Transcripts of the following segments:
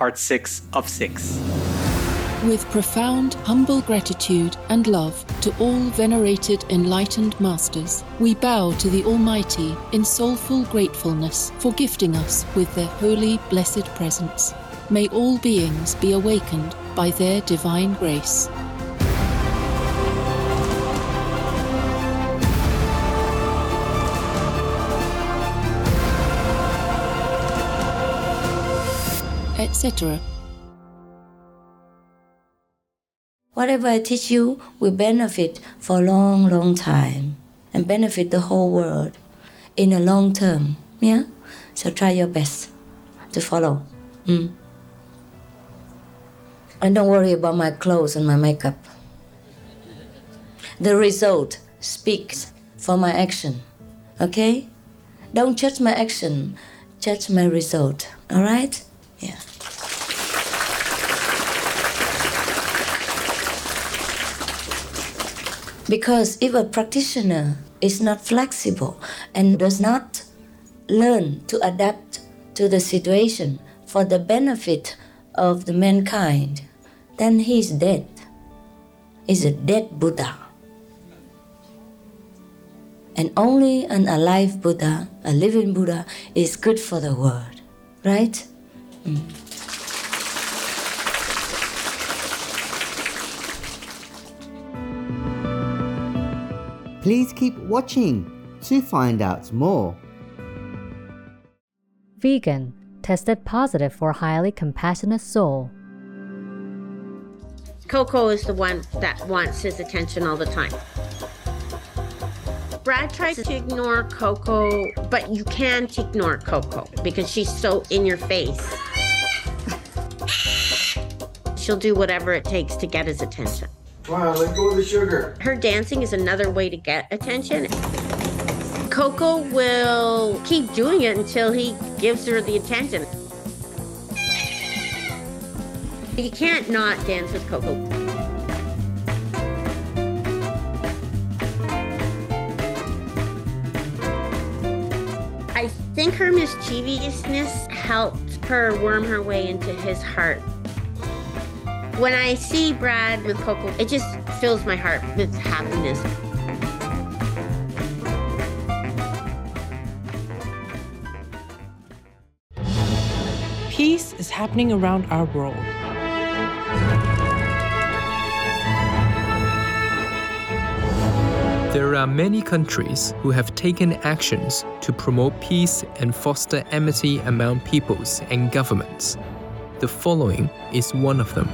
part 6 of 6. With profound, humble gratitude and love to all venerated enlightened masters, we bow to the Almighty in soulful gratefulness for gifting us with their holy, blessed presence. May all beings be awakened by their divine grace. Etc. Whatever I teach you will benefit for a long, long time and benefit the whole world in a long term. Yeah? So try your best to follow. Mm. And don't worry about my clothes and my makeup. The result speaks for my action. Okay? Don't judge my action, judge my result. All right? Yeah. Because if a practitioner is not flexible and does not learn to adapt to the situation for the benefit of the mankind, then he is dead. He's a dead Buddha. And only an alive Buddha, a living Buddha, is good for the world. Right? Mm. Please keep watching to find out more. Vegan tested positive for highly compassionate soul. Coco is the one that wants his attention all the time. Brad tries to ignore Coco, but you can't ignore Coco because she's so in your face. She'll do whatever it takes to get his attention. Wow, let go of the sugar. Her dancing is another way to get attention. Coco will keep doing it until he gives her the attention. You can't not dance with Coco. I think her mischievousness helped her worm her way into his heart. When I see Brad with Coco, it just fills my heart with happiness. Peace is happening around our world. There are many countries who have taken actions to promote peace and foster amity among peoples and governments. The following is one of them.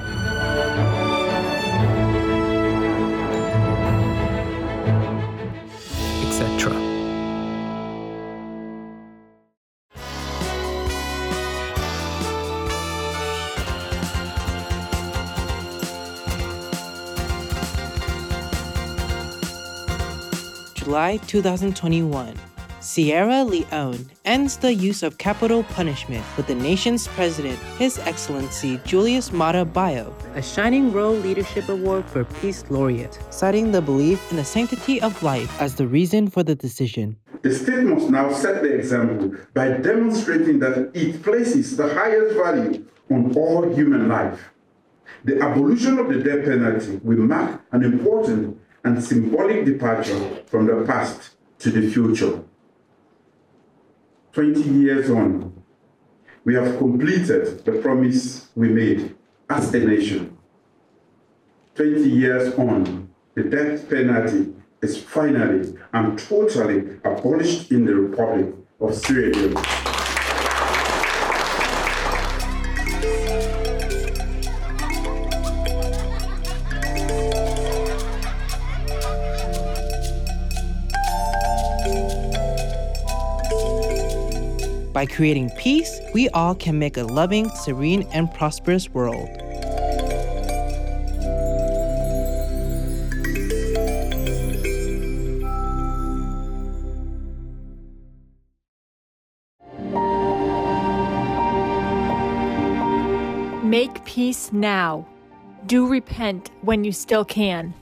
July 2021. Sierra Leone ends the use of capital punishment with the nation's president, His Excellency Julius Maada Bio, a Shining World Leadership Award for Peace Laureate, citing the belief in the sanctity of life as the reason for the decision. The state must now set the example by demonstrating that it places the highest value on all human life. The abolition of the death penalty will mark an important and symbolic departure from the past to the future. 20 years on, we have completed the promise we made as a nation. 20 years on, the death penalty is finally and totally abolished in the Republic of Sierra By creating peace, we all can make a loving, serene, and prosperous world. Make peace now. Do repent when you still can.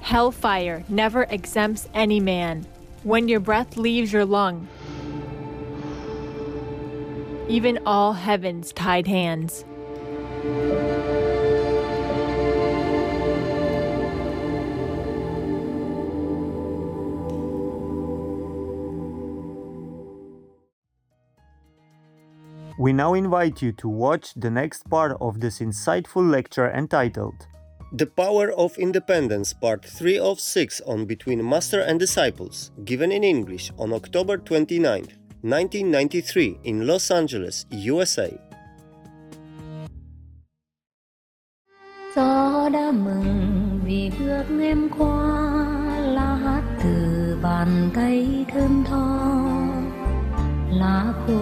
Hellfire never exempts any man. When your breath leaves your lung, even all heaven's tied hands. We now invite you to watch the next part of this insightful lecture entitled The Power of Independence, Part 3 of 6 on Between Master and Disciples, given in English on October 29, 1993, in Los Angeles, USA. Gió đã mừng vì bước em qua lá hát từ bàn tay thơm tho lá khô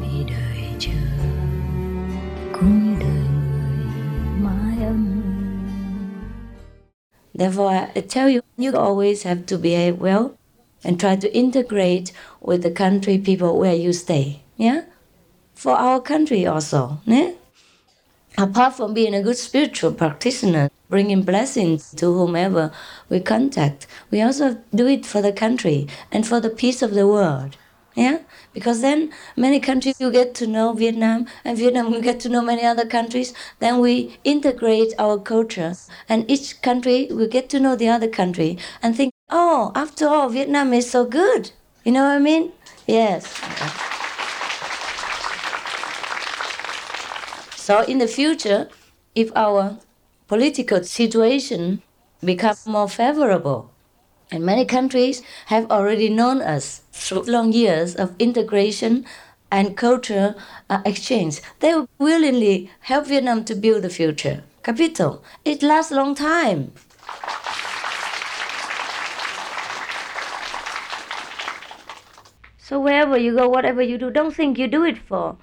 vì đời chờ cũng như đời người mãi âm Therefore, I tell you, you always have to behave well and try to integrate with the country people where you stay. Yeah? For our country also. Yeah? Apart from being a good spiritual practitioner, bringing blessings to whomever we contact, we also do it for the country and for the peace of the world. Yeah? Because then many countries you get to know Vietnam and Vietnam will get to know many other countries. Then we integrate our cultures and each country will get to know the other country and think, oh, after all, Vietnam is so good. You know what I mean? Yes. So in the future, if our political situation becomes more favorable, and many countries have already known us through long years of integration and culture uh, exchange, they will willingly help Vietnam to build the future. Capital, it lasts a long time. So wherever you go, whatever you do, don't think you do it for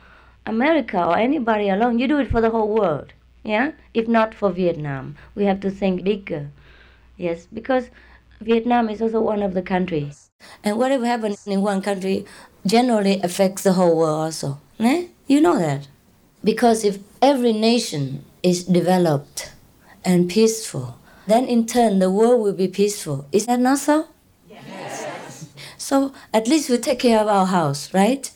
America or anybody alone. You do it for the whole world. Yeah? If not for Vietnam, we have to think bigger. Yes, because Vietnam is also one of the countries. And whatever happens in one country generally affects the whole world also. Eh? You know that. Because if every nation is developed and peaceful, then in turn the world will be peaceful. Is that not so? Yes. So at least we take care of our house, right?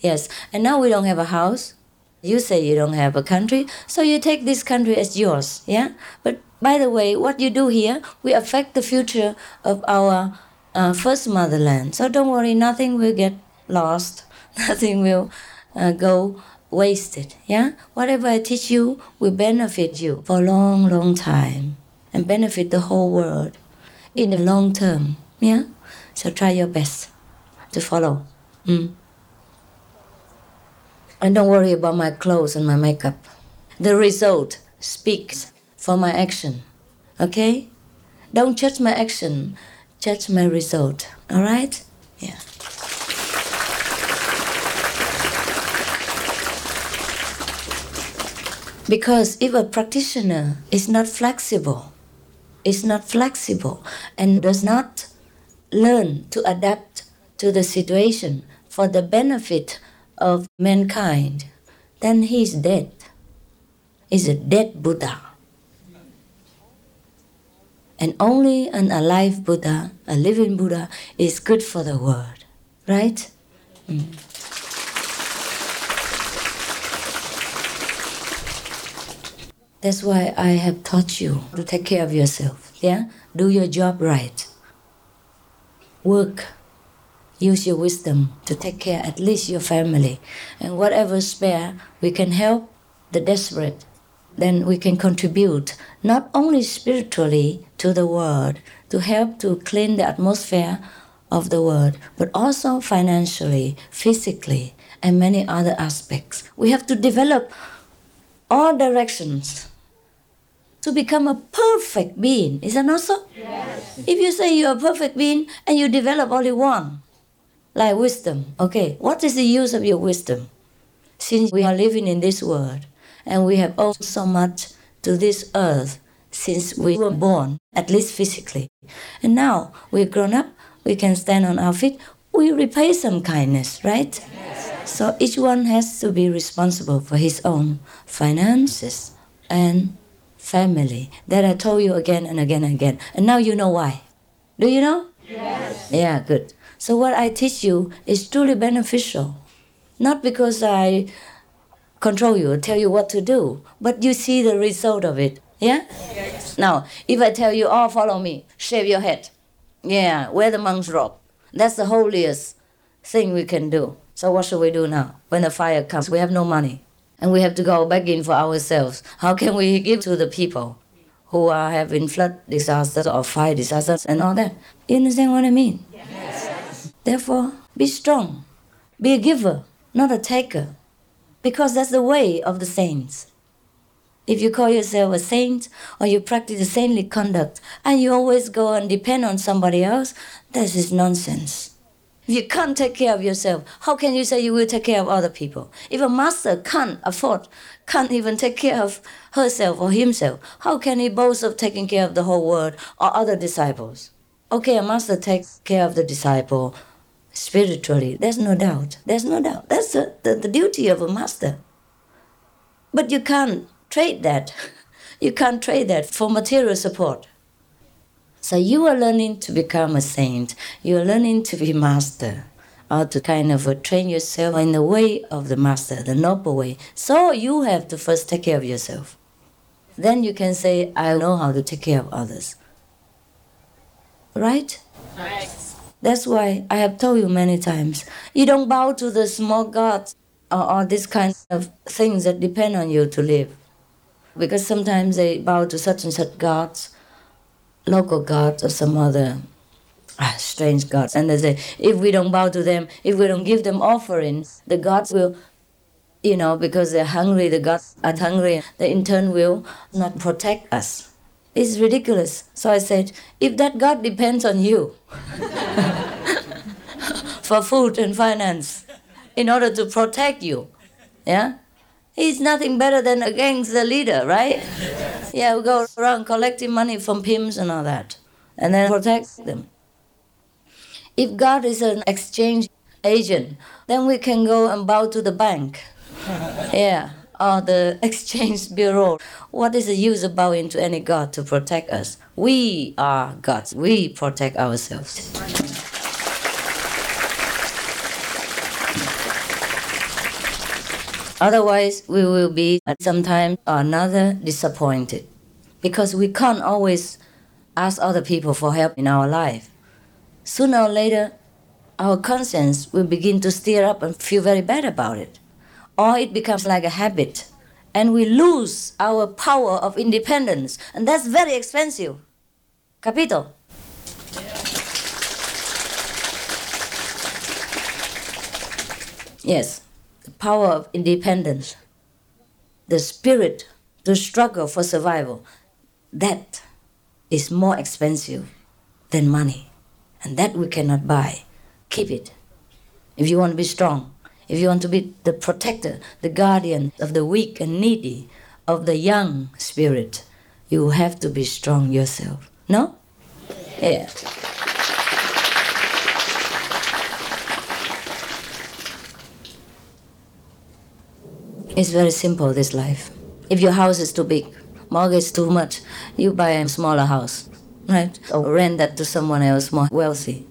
Yes. And now we don't have a house. You say you don't have a country, so you take this country as yours, yeah? But by the way, what you do here will affect the future of our uh, first motherland. So don't worry, nothing will get lost, nothing will uh, go wasted, yeah? Whatever I teach you will benefit you for a long, long time and benefit the whole world in the long term, yeah? So try your best to follow. Mm. And don't worry about my clothes and my makeup. The result speaks for my action. Okay? Don't judge my action, judge my result. All right? Yeah. Because if a practitioner is not flexible, is not flexible, and does not learn to adapt to the situation for the benefit of mankind, then he is dead. Is a dead Buddha. And only an alive Buddha, a living Buddha, is good for the world. Right? Mm. That's why I have taught you to take care of yourself. Yeah? Do your job right. Work. Use your wisdom to take care at least your family. And whatever spare, we can help the desperate. Then we can contribute not only spiritually to the world to help to clean the atmosphere of the world, but also financially, physically, and many other aspects. We have to develop all directions to become a perfect being. Is that not so? Yes. If you say you're a perfect being and you develop only one, like wisdom, okay, what is the use of your wisdom? Since we are living in this world and we have owed so much to this earth since we were born, at least physically. And now we're grown up, we can stand on our feet, we repay some kindness, right? Yes. So each one has to be responsible for his own finances and family. That I told you again and again and again. And now you know why. Do you know? Yes. Yeah, good. So what I teach you is truly beneficial. Not because I control you, or tell you what to do, but you see the result of it. Yeah? Now, if I tell you, oh, follow me, shave your head. Yeah, wear the monk's robe. That's the holiest thing we can do. So what should we do now? When the fire comes, we have no money. And we have to go back in for ourselves. How can we give to the people who are having flood disasters or fire disasters and all that? You understand what I mean? Yes. Therefore, be strong. Be a giver, not a taker. Because that's the way of the saints. If you call yourself a saint or you practice saintly conduct and you always go and depend on somebody else, this is nonsense. If you can't take care of yourself, how can you say you will take care of other people? If a master can't afford, can't even take care of herself or himself, how can he boast of taking care of the whole world or other disciples? Okay, a master takes care of the disciple spiritually, there's no doubt. There's no doubt. That's the, the, the duty of a master. But you can't trade that. You can't trade that for material support. So you are learning to become a saint. You are learning to be master, or to kind of uh, train yourself in the way of the master, the noble way. So you have to first take care of yourself. Then you can say, I know how to take care of others. Right? Right. That's why I have told you many times, you don't bow to the small gods or, or this kind of things that depend on you to live. Because sometimes they bow to such and such gods local gods or some other ah, strange gods. And they say, if we don't bow to them, if we don't give them offerings, the gods will, you know, because they're hungry, the gods are hungry, they in turn will not protect us. It's ridiculous. So I said, if that God depends on you for food and finance in order to protect you, yeah, He's nothing better than against the leader, right? Yeah, we go around collecting money from pimps and all that, and then protect them. If God is an exchange agent, then we can go and bow to the bank. yeah, or the exchange bureau. What is the use of bowing to any God to protect us? We are gods. We protect ourselves. Otherwise, we will be at some time or another disappointed because we can't always ask other people for help in our life. Sooner or later, our conscience will begin to stir up and feel very bad about it. Or it becomes like a habit and we lose our power of independence, and that's very expensive. Capito? Yes power of independence, the spirit to struggle for survival, that is more expensive than money. And that we cannot buy. Keep it. If you want to be strong, if you want to be the protector, the guardian of the weak and needy, of the young spirit, you have to be strong yourself. No? Yeah. It's very simple, this life. If your house is too big, mortgage too much, you buy a smaller house, right? Or rent that to someone else more wealthy.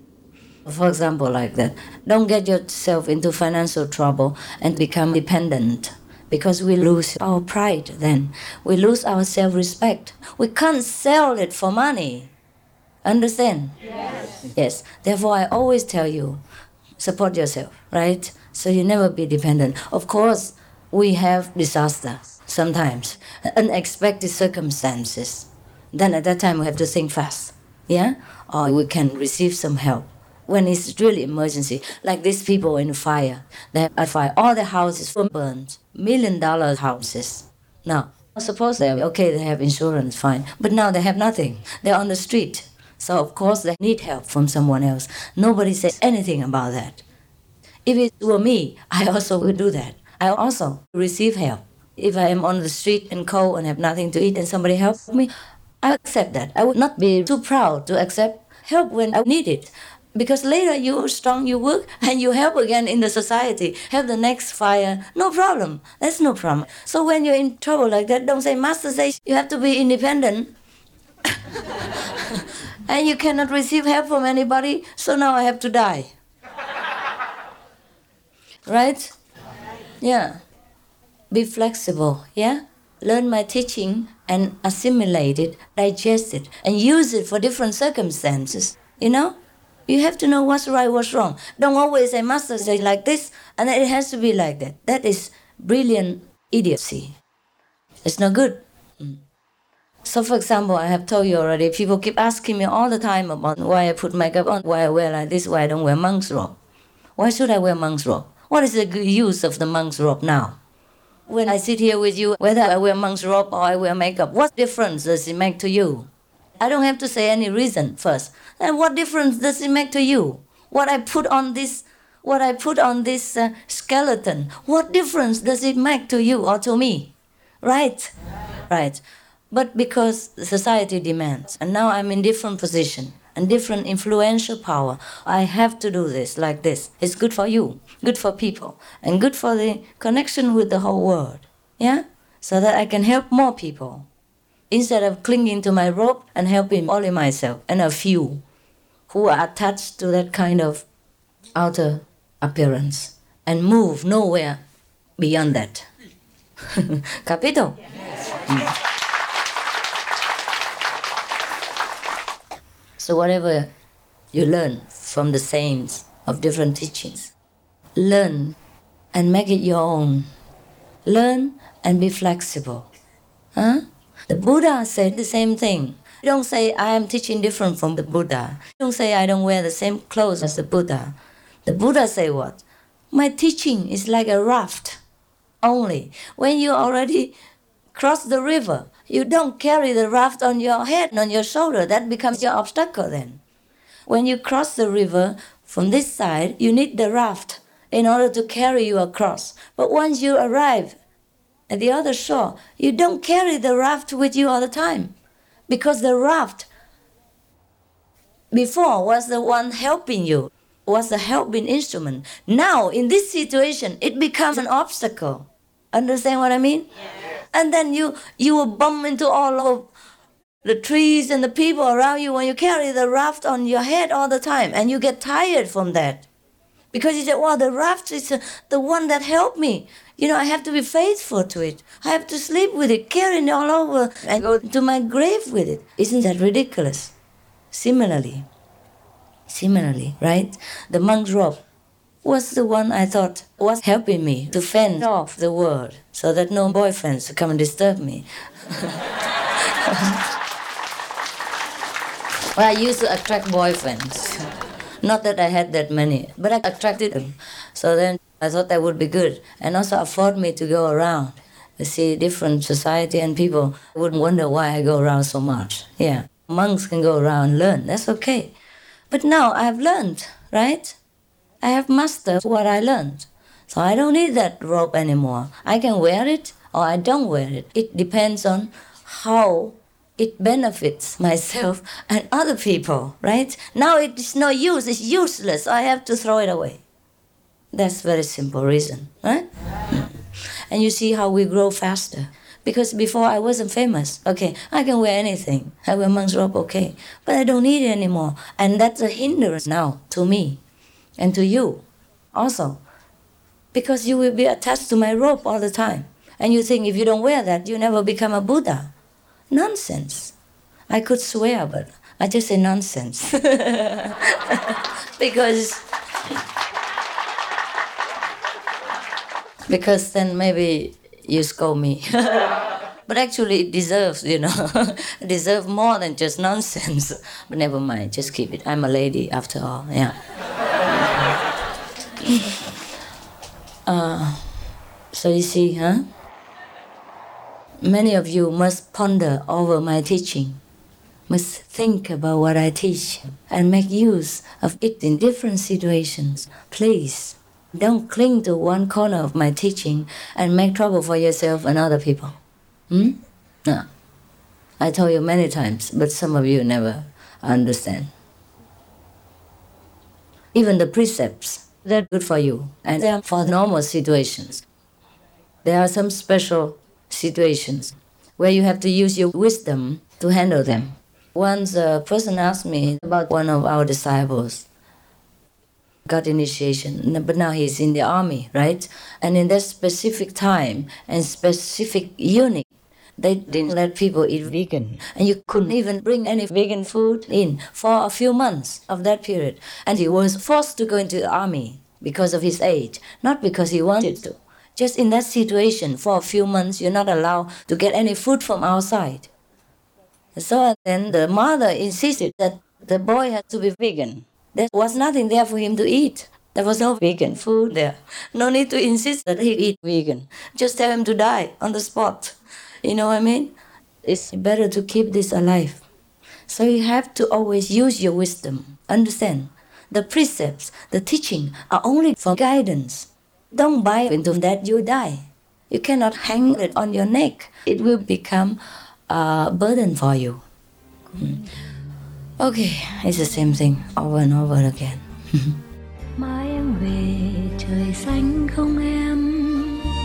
For example, like that. Don't get yourself into financial trouble and become dependent because we lose our pride then. We lose our self respect. We can't sell it for money. Understand? Yes. Yes. Therefore, I always tell you support yourself, right? So you never be dependent. Of course, we have disaster sometimes, unexpected circumstances. Then at that time we have to think fast, yeah, or we can receive some help when it's really emergency. Like these people in fire, they have a fire, all the houses were burned, million dollar houses. Now, suppose they okay, they have insurance, fine, but now they have nothing. They're on the street. So of course they need help from someone else. Nobody says anything about that. If it were me, I also would do that. I also receive help. If I am on the street and cold and have nothing to eat and somebody helps me, I accept that. I would not be too proud to accept help when I need it. Because later you are strong, you work, and you help again in the society. Have the next fire, no problem. That's no problem. So when you're in trouble like that, don't say, Master says you have to be independent. and you cannot receive help from anybody, so now I have to die. right? Yeah. be flexible, yeah? Learn my teaching and assimilate it, digest it, and use it for different circumstances. You know? You have to know what's right, what's wrong. Don't always say, Master say like this, and it has to be like that. That is brilliant idiocy. It's not good. Mm. So, for example, I have told you already, people keep asking me all the time about why I put makeup on, why I wear like this, why I don't wear monk's robe. Why should I wear monk's robe? What is the use of the monk's robe now? When I sit here with you, whether I wear monk's robe or I wear makeup, what difference does it make to you? I don't have to say any reason first. And what difference does it make to you? What I put on this, what I put on this uh, skeleton, what difference does it make to you or to me? Right? Right. But because society demands, and now I'm in different position and different influential power, I have to do this like this. It's good for you, good for people, and good for the connection with the whole world. Yeah? So that I can help more people instead of clinging to my rope and helping only myself and a few who are attached to that kind of outer appearance and move nowhere beyond that. Capito? Mm. So, whatever you learn from the saints of different teachings, learn and make it your own. Learn and be flexible. Huh? The Buddha said the same thing. Don't say I am teaching different from the Buddha. Don't say I don't wear the same clothes as the Buddha. The Buddha say what? My teaching is like a raft only. When you already cross the river, you don't carry the raft on your head, on your shoulder. That becomes your obstacle then. When you cross the river from this side, you need the raft in order to carry you across. But once you arrive at the other shore, you don't carry the raft with you all the time because the raft before was the one helping you, was the helping instrument. Now, in this situation, it becomes an obstacle. Understand what I mean? And then you you will bump into all of the trees and the people around you when you carry the raft on your head all the time, and you get tired from that. Because you say, well, the raft is uh, the one that helped me. You know, I have to be faithful to it. I have to sleep with it, carry it all over, and go to my grave with it. Isn't that ridiculous? Similarly, similarly, right? The monk's robe was the one I thought was helping me to fend off the world so that no boyfriends would come and disturb me. well, I used to attract boyfriends. Not that I had that many, but I attracted them. So then I thought that would be good and also afford me to go around. I see different society and people wouldn't wonder why I go around so much. Yeah, monks can go around and learn. That's okay. But now I've learned, right? I have mastered what I learned. So I don't need that robe anymore. I can wear it or I don't wear it. It depends on how it benefits myself and other people, right? Now it's no use, it's useless. I have to throw it away. That's very simple reason, right? Hmm. And you see how we grow faster. Because before I wasn't famous. Okay, I can wear anything. I wear monk's robe, okay. But I don't need it anymore. And that's a hindrance now to me and to you also. Because you will be attached to my robe all the time. And you think if you don't wear that, you never become a Buddha. Nonsense. I could swear, but I just say nonsense. because because then maybe you scold me. but actually it deserves, you know, it deserves more than just nonsense. But never mind, just keep it. I'm a lady after all, yeah. Uh, so you see, huh? Many of you must ponder over my teaching, must think about what I teach, and make use of it in different situations. Please, don't cling to one corner of my teaching and make trouble for yourself and other people. Hmm? No. I told you many times, but some of you never understand. Even the precepts, they're good for you, and they're for normal situations. There are some special situations where you have to use your wisdom to handle them. Once a person asked me about one of our disciples. got initiation, but now he's in the army, right? And in that specific time and specific unit, they didn't let people eat vegan. And you couldn't even bring any vegan food in for a few months of that period. And he was forced to go into the army because of his age, not because he wanted to. Just in that situation, for a few months, you're not allowed to get any food from outside. So then the mother insisted that the boy had to be vegan. There was nothing there for him to eat. There was no vegan food there. No need to insist that he eat vegan. Just tell him to die on the spot. You know what I mean? It's better to keep this alive. So you have to always use your wisdom. Understand? The precepts, the teaching are only for guidance. Don't buy into that you die. You cannot hang it on your neck. It will become a burden for you. Mm. Okay, it's the same thing over and over again. Mai em về trời xanh không em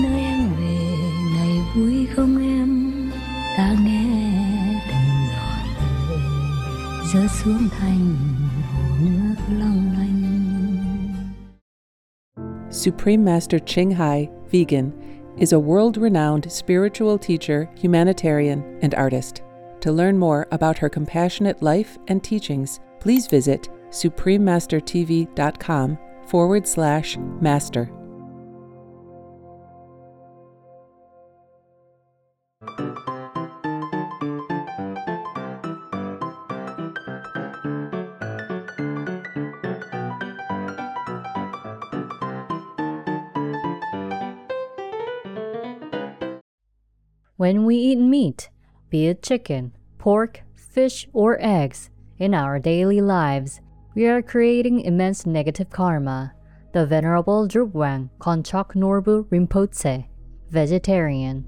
Nơi em về ngày vui không em Xuống thành nước long lanh Supreme Master Ching Hai, vegan, is a world renowned spiritual teacher, humanitarian, and artist. To learn more about her compassionate life and teachings, please visit suprememastertv.com forward slash master. When we eat meat, be it chicken, pork, fish, or eggs, in our daily lives, we are creating immense negative karma. The Venerable Drupwang Konchok Norbu Rinpoche, vegetarian.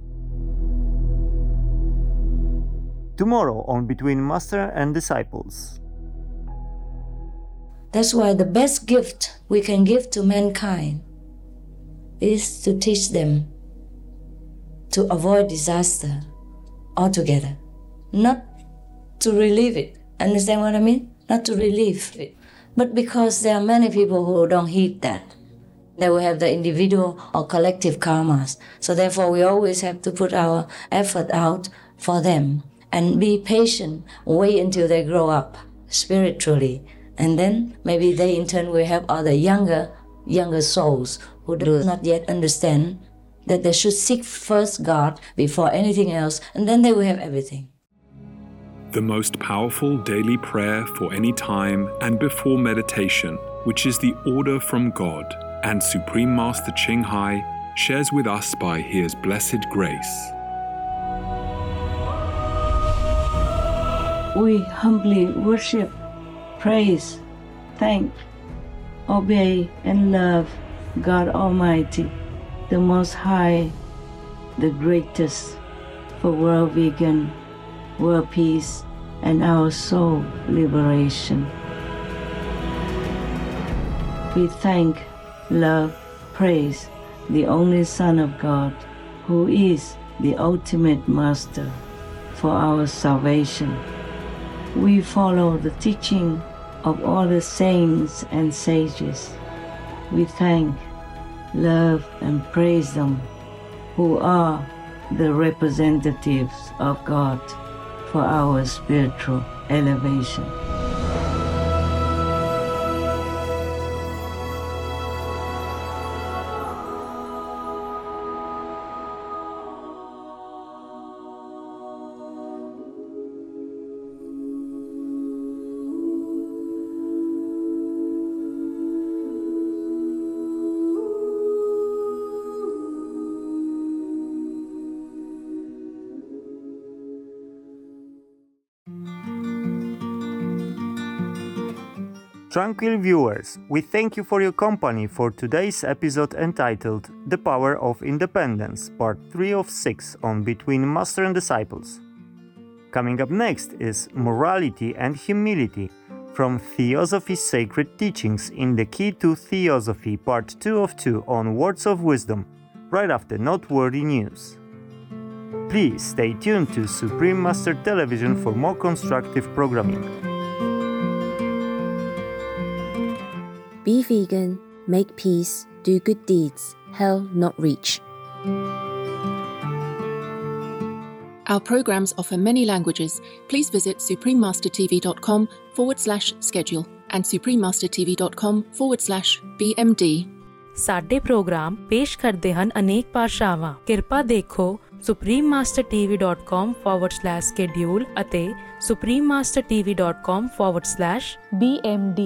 Tomorrow on Between Master and Disciples. That's why the best gift we can give to mankind is to teach them to avoid disaster altogether, not to relieve it. Understand what I mean? Not to relieve it. But because there are many people who don't heed that, they will have the individual or collective karmas. So therefore, we always have to put our effort out for them and be patient, wait until they grow up spiritually. And then maybe they in turn will help other younger, younger souls who do not yet understand that they should seek first God before anything else, and then they will have everything. The most powerful daily prayer for any time and before meditation, which is the order from God, and Supreme Master Ching Hai shares with us by His blessed grace. We humbly worship, praise, thank, obey, and love God Almighty, the Most High, the greatest, for world vegan, world peace, and our soul liberation. We thank, love, praise the only Son of God, who is the ultimate Master for our salvation. We follow the teaching of all the saints and sages. We thank, love, and praise them who are the representatives of God for our spiritual elevation. Tranquil viewers, we thank you for your company for today's episode entitled The Power of Independence, Part 3 of 6 on Between Master and Disciples. Coming up next is Morality and Humility from Theosophy's Sacred Teachings in the Key to Theosophy, Part 2 of 2 on Words of Wisdom, right after Noteworthy News. Please stay tuned to Supreme Master Television for more constructive programming. vegan, make peace, do good deeds, hell not reach. Our programs offer many languages. Please visit suprememastertv.com forward slash schedule and suprememastertv.com forward slash BMD. ਸਾਡੇ programme ਪੇਸ਼ ਕਰਦੇ ਹਨ ਅਨੇਕ ਭਾਸ਼ਾਵਾਂ ਕਿਰਪਾ ਦੇਖੋ suprememastertv.com/schedule ਅਤੇ suprememastertv.com/bmd